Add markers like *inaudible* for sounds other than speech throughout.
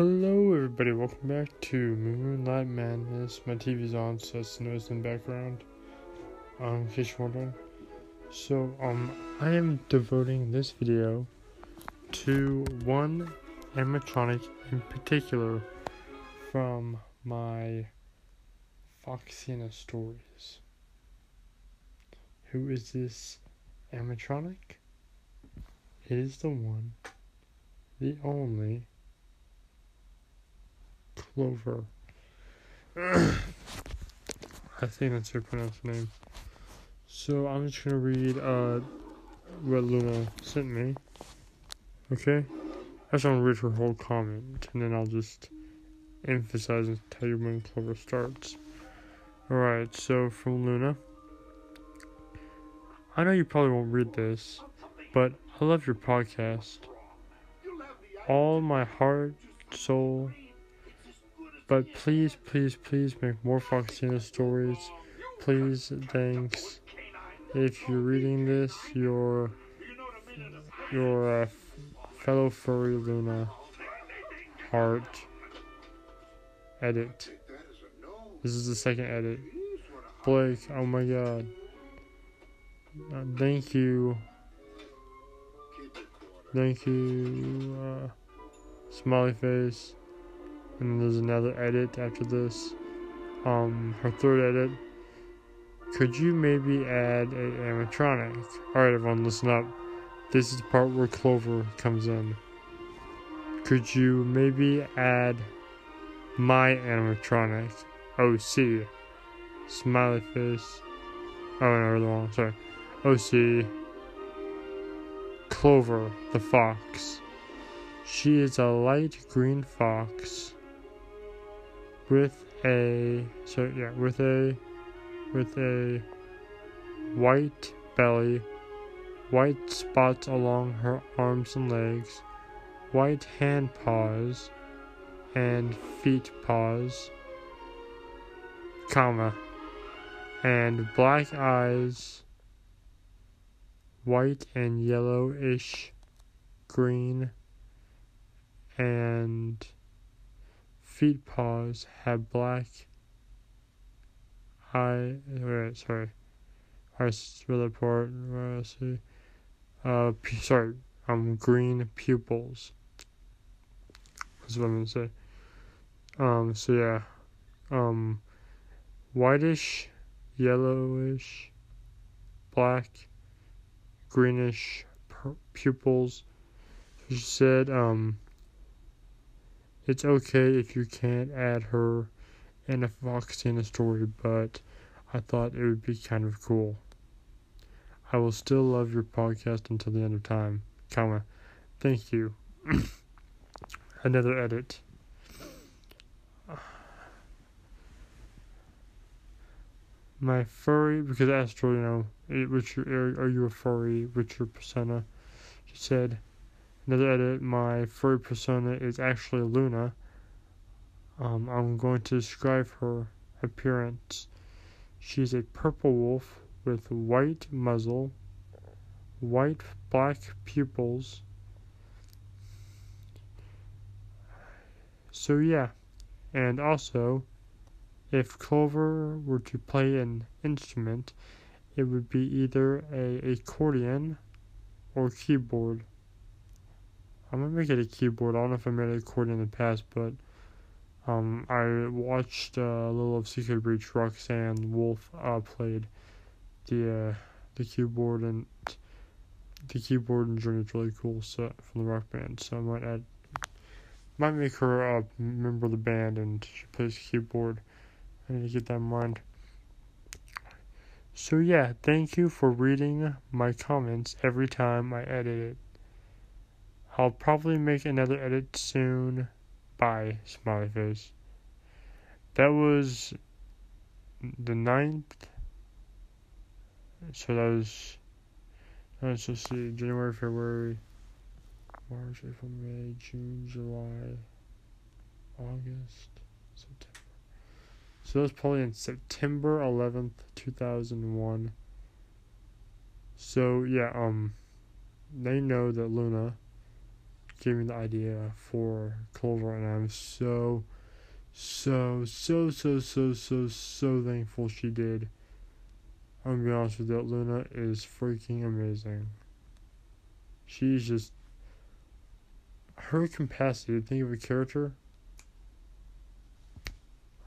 Hello, everybody. Welcome back to Moonlight Madness. My TV's on, so it's noise in the background. Um, in case you're wondering. So, um, I am devoting this video to one animatronic in particular from my Foxina stories. Who is this animatronic? It is the one, the only Clover. *clears throat* I think that's how you pronounce the name. So I'm just gonna read uh what Luna sent me. Okay? I just want to read her whole comment and then I'll just emphasize and tell you when Clover starts. Alright, so from Luna. I know you probably won't read this, but I love your podcast. All my heart, soul, but please, please, please make more Foxina stories. Please, thanks. If you're reading this, your your uh, fellow furry Luna heart edit. This is the second edit. Blake, oh my god. Uh, thank you. Thank you. Uh, smiley face and there's another edit after this. Um, her third edit. Could you maybe add a animatronic? Alright everyone, listen up. This is the part where Clover comes in. Could you maybe add my animatronic? OC. Smiley face. Oh no, the wrong, sorry. OC. Clover, the fox. She is a light green fox with a so yeah with a with a white belly white spots along her arms and legs white hand paws and feet paws comma and black eyes white and yellowish green and feet paws have black eye wait, sorry part uh, uh sorry um green pupils that's what I'm gonna say. Um so yeah um whitish yellowish black greenish pupils. She said um it's okay if you can't add her in a Foxina story, but I thought it would be kind of cool. I will still love your podcast until the end of time, comma. Thank you. *coughs* Another edit. *sighs* My furry, because her, you know, which are, you a furry? What's your persona? She said, Another edit, my furry persona is actually Luna. Um, I'm going to describe her appearance. She's a purple wolf with white muzzle, white black pupils. So yeah, and also, if Clover were to play an instrument, it would be either a accordion or keyboard. I'm gonna make it a keyboard. I don't know if I made a chord in the past, but um, I watched uh, a little of Security Breach. Roxanne Wolf uh, played the uh, the keyboard and the keyboard and journey is really cool so from the rock band. So I might add, might make her a member of the band and she plays keyboard. I need to get that in mind. So yeah, thank you for reading my comments every time I edit it. I'll probably make another edit soon. Bye, smiley face. That was the ninth. So that was. Let's just see. January, February, March, April, May, June, July, August, September. So that was probably in September 11th, 2001. So yeah, um, they know that Luna gave me the idea for Clover, and I'm so, so, so, so, so, so, so thankful she did. I'm gonna be honest with you, Luna is freaking amazing. She's just her capacity to think of a character.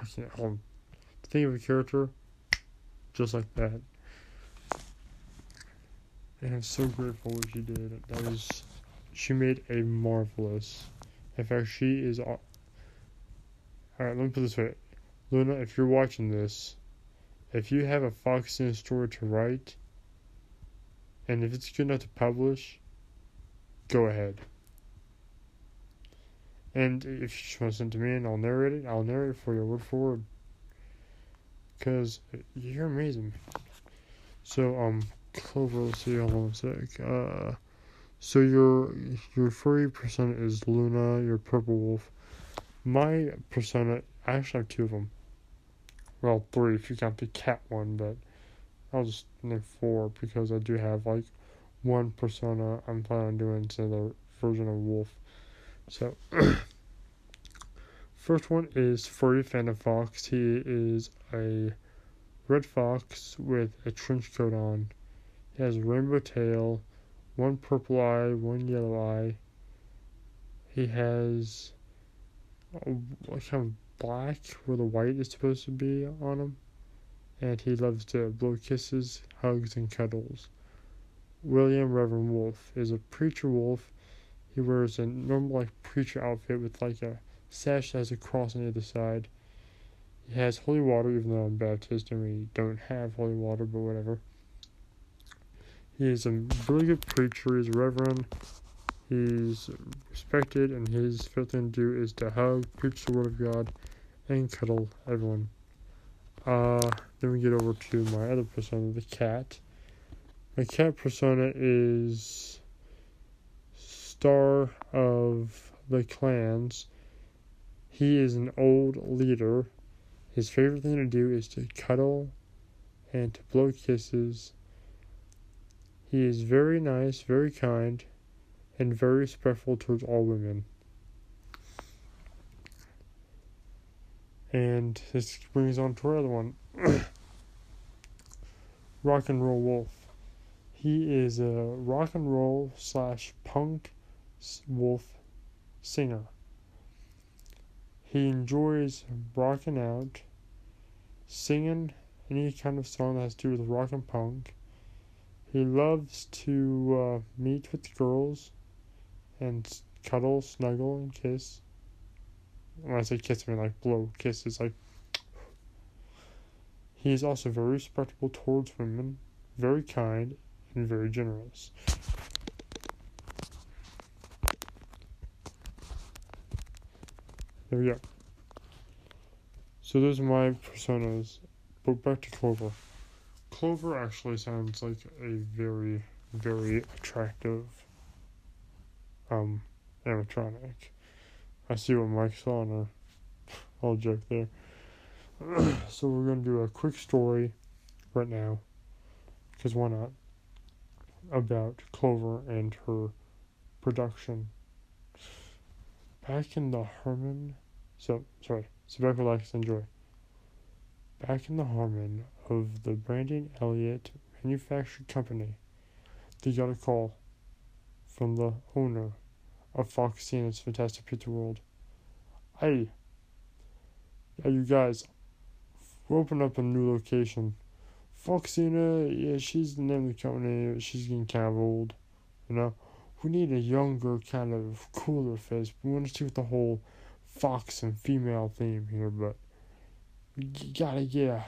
I can't hold. To think of a character just like that. And I'm so grateful what she did. That was she made a marvelous. In fact, she is. Alright, let me put this way. Luna, if you're watching this, if you have a Foxina story to write, and if it's good enough to publish, go ahead. And if you just want to send it to me and I'll narrate it, I'll narrate it for you word for word. Because you're amazing. So, um, Clover, let's see, hold on a sec. Uh, so your your furry persona is Luna, your purple wolf. My persona, I actually have two of them. Well, three if you count the cat one, but I'll just name four because I do have like one persona I'm planning on doing to the version of wolf. So, *coughs* first one is Furry Phantom Fox. He is a red fox with a trench coat on. He has a rainbow tail one purple eye, one yellow eye. He has a, kind of black where the white is supposed to be on him. And he loves to blow kisses, hugs, and cuddles. William Reverend Wolf is a preacher wolf. He wears a normal like preacher outfit with like a sash that has a cross on either side. He has holy water, even though I'm Baptist and we don't have holy water, but whatever. He is a really good preacher. He's reverend. He's respected, and his favorite thing to do is to hug, preach the word of God, and cuddle everyone. Uh, then we get over to my other persona, the cat. My cat persona is star of the clans. He is an old leader. His favorite thing to do is to cuddle and to blow kisses he is very nice, very kind, and very respectful towards all women. And this brings on to our other one *coughs* Rock and Roll Wolf. He is a rock and roll slash punk wolf singer. He enjoys rocking out, singing any kind of song that has to do with rock and punk he loves to uh, meet with girls and cuddle, snuggle, and kiss. When I say kiss, I mean like blow kisses. Like he is also very respectable towards women, very kind, and very generous. There we go. So those are my personas. But back to Clover. Clover actually sounds like a very, very attractive um animatronic. I see what Mike's on her. I'll joke there. *clears throat* so we're gonna do a quick story right now, because why not? About Clover and her production. Back in the Harmon, so sorry, so back relax, enjoy. Back in the Harmon of the Brandon Elliott Manufacturing Company, they got a call from the owner of Foxina's Fantastic Pizza World. Hey, yeah, you guys, we opened up a new location. Foxina, yeah, she's the name of the company. She's getting kind of old, you know. We need a younger, kind of cooler face. We want to see with the whole fox and female theme here, but we gotta get a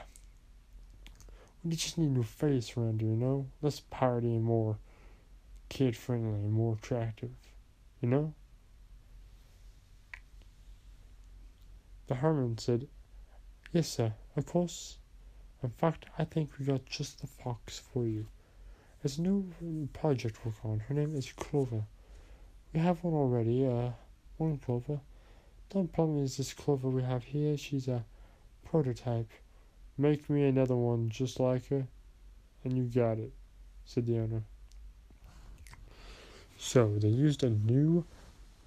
we just need a new face around here, you know? Less party and more kid friendly and more attractive, you know? The Herman said, Yes, sir, of course. In fact, I think we got just the fox for you. There's a new project work on. Her name is Clover. We have one already, uh, one Clover. The problem is this Clover we have here, she's a prototype. Make me another one just like her, and you got it, said the owner. So they used a new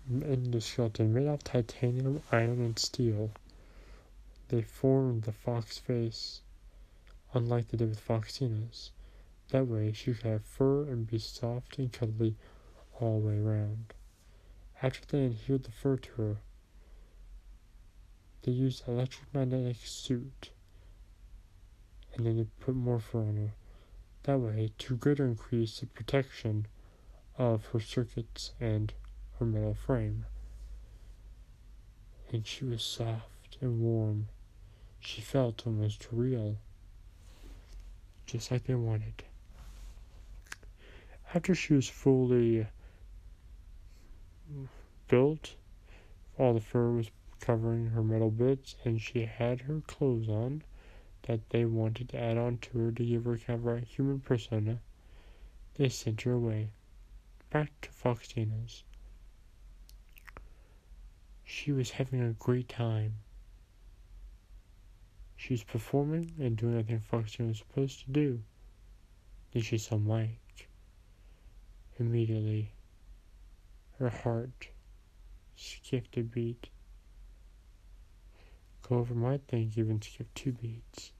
endoskeleton made of titanium, iron, and steel. They formed the fox face, unlike they did with Foxina's. That way she could have fur and be soft and cuddly all the way around. After they adhered the fur to her, they used an electromagnetic suit and then they put more fur on her. That way, to greater increase the protection of her circuits and her metal frame. And she was soft and warm. She felt almost real, just like they wanted. After she was fully built, all the fur was covering her metal bits, and she had her clothes on that they wanted to add on to her to give her kind of a human persona, they sent her away, back to Foxina's. She was having a great time. She was performing and doing everything Foxina was supposed to do. Then she saw Mike. Immediately, her heart skipped a beat. Clover might think even skip two beats.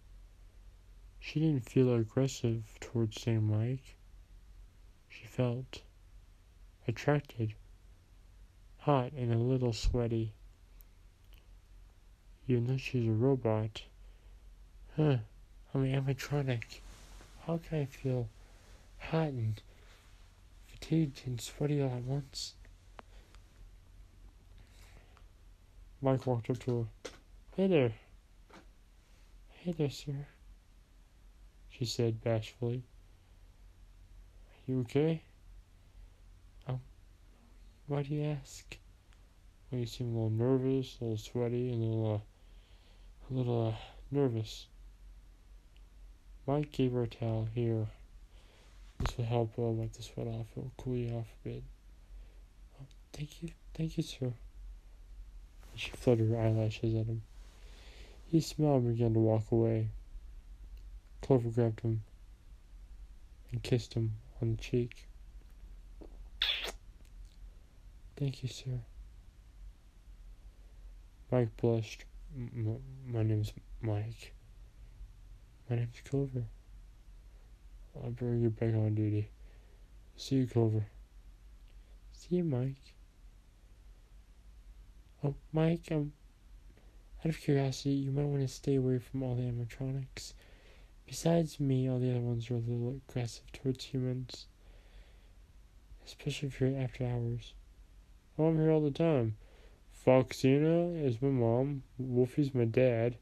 She didn't feel aggressive towards Sam Mike. She felt attracted, hot, and a little sweaty. Even though she's a robot. Huh, I'm an animatronic. How can I feel hot and fatigued and sweaty all at once? Mike walked up to her. Hey there. Hey there, sir she said bashfully. Are you okay? Oh, why do you ask? Well, you seem a little nervous, a little sweaty, and a little, uh, a little uh, nervous. Mike gave her a towel. Here. This will help uh, wipe the sweat off. It will cool you off a bit. Oh, thank you. Thank you, sir. And she fluttered her eyelashes at him. He smiled and began to walk away. Clover grabbed him and kissed him on the cheek. Thank you, sir. Mike blushed. M- my name's Mike. My name's Clover. I'll bring you back on duty. See you, Clover. See you, Mike. Oh, Mike, um, out of curiosity, you might want to stay away from all the animatronics. Besides me, all the other ones are a little aggressive towards humans. Especially if you're after hours. Oh, I'm here all the time. Foxina is my mom, Wolfie's my dad,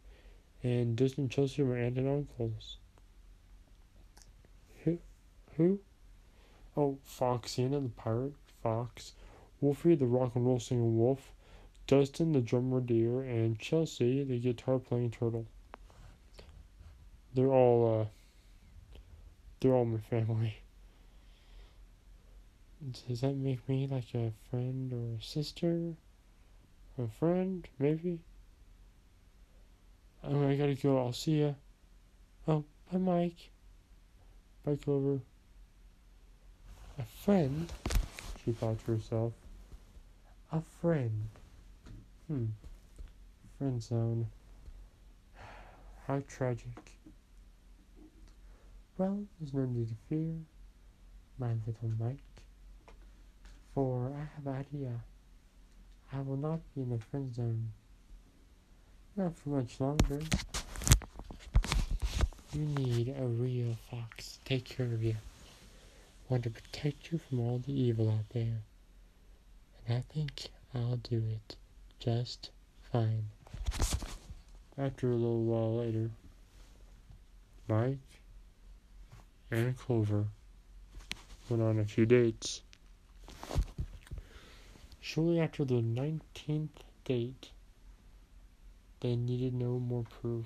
and and Chelsea are my aunt and uncles. Who? Who? Oh, Foxina, the pirate, Fox, Wolfie, the rock and roll singing wolf, Dustin, the drummer deer, and Chelsea, the guitar playing turtle they're all uh, they're all my family. Does that make me like a friend or a sister? A friend, maybe? Oh, I gotta go. I'll see ya. Oh, bye, Mike. Bye, Clover. A friend? She thought to herself. A friend. Hmm. Friend zone. *sighs* How tragic. Well, there's no need to fear, my little Mike, for I have an idea. I will not be in the friend zone. Not for much longer. You need a real fox to take care of you. Want to protect you from all the evil out there. And I think I'll do it just fine. After a little while later, Mike and Clover went on a few dates. Shortly after the 19th date, they needed no more proof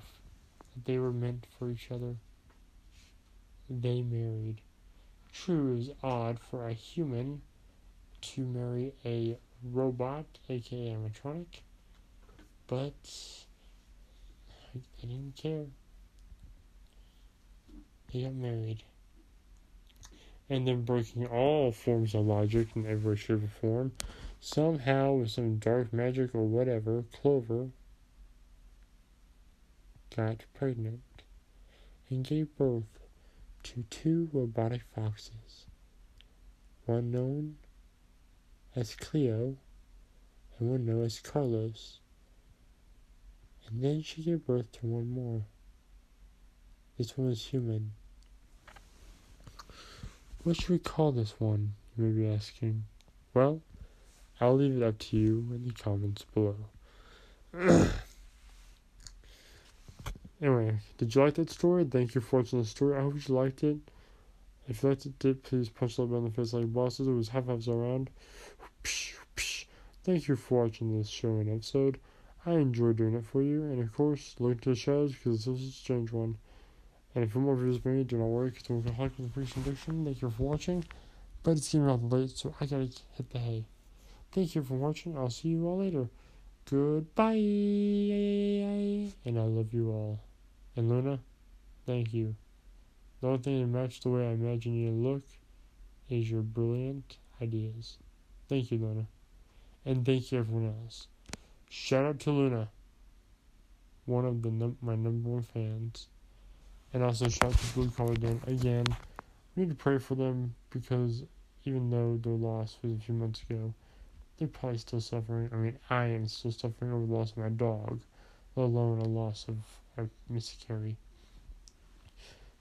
that they were meant for each other. They married. True, it was odd for a human to marry a robot, aka animatronic, but I didn't care. They got married and then breaking all forms of logic in every shape or form, Somehow, with some dark magic or whatever, Clover got pregnant and gave birth to two robotic foxes, one known as Cleo and one known as Carlos. And then she gave birth to one more. This one was human. What should we call this one? You may be asking. Well, I'll leave it up to you in the comments below. *clears throat* anyway, did you like that story? Thank you for watching the story. I hope you liked it. If you liked it, did, please punch the button in the face like bosses. It was half halves around. Thank you for watching this show and episode. I enjoy doing it for you, and of course, look to the shows because this is a strange one. And if you more from me, do not worry because we're going to like with the pre-introduction. Thank you for watching. But it's getting rather late, so I gotta hit the hay. Thank you for watching. I'll see you all later. Goodbye. And I love you all. And Luna, thank you. The only thing that matched the way I imagine you look is your brilliant ideas. Thank you, Luna. And thank you, everyone else. Shout out to Luna, one of the num- my number one fans. And also shout out to Blue Collar Dan again. We need to pray for them because even though their loss was a few months ago, they're probably still suffering. I mean, I am still suffering over the loss of my dog, let alone a loss of a miscarry.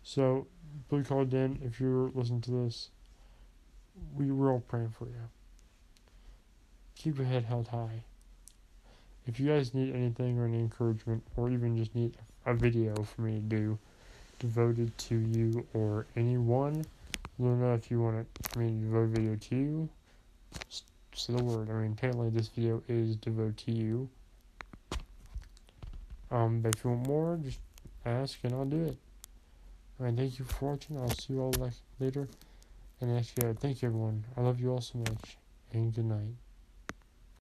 So, Blue Collar Dan, if you're listening to this, we were all praying for you. Keep your head held high. If you guys need anything or any encouragement, or even just need a video for me to do devoted to you or anyone, Luna, if you want to devote a video to you, say the word. I mean, apparently this video is devoted to you. Um, but if you want more, just ask and I'll do it. Alright, thank you for watching. I'll see you all later. And actually, uh, thank you everyone. I love you all so much. And good night.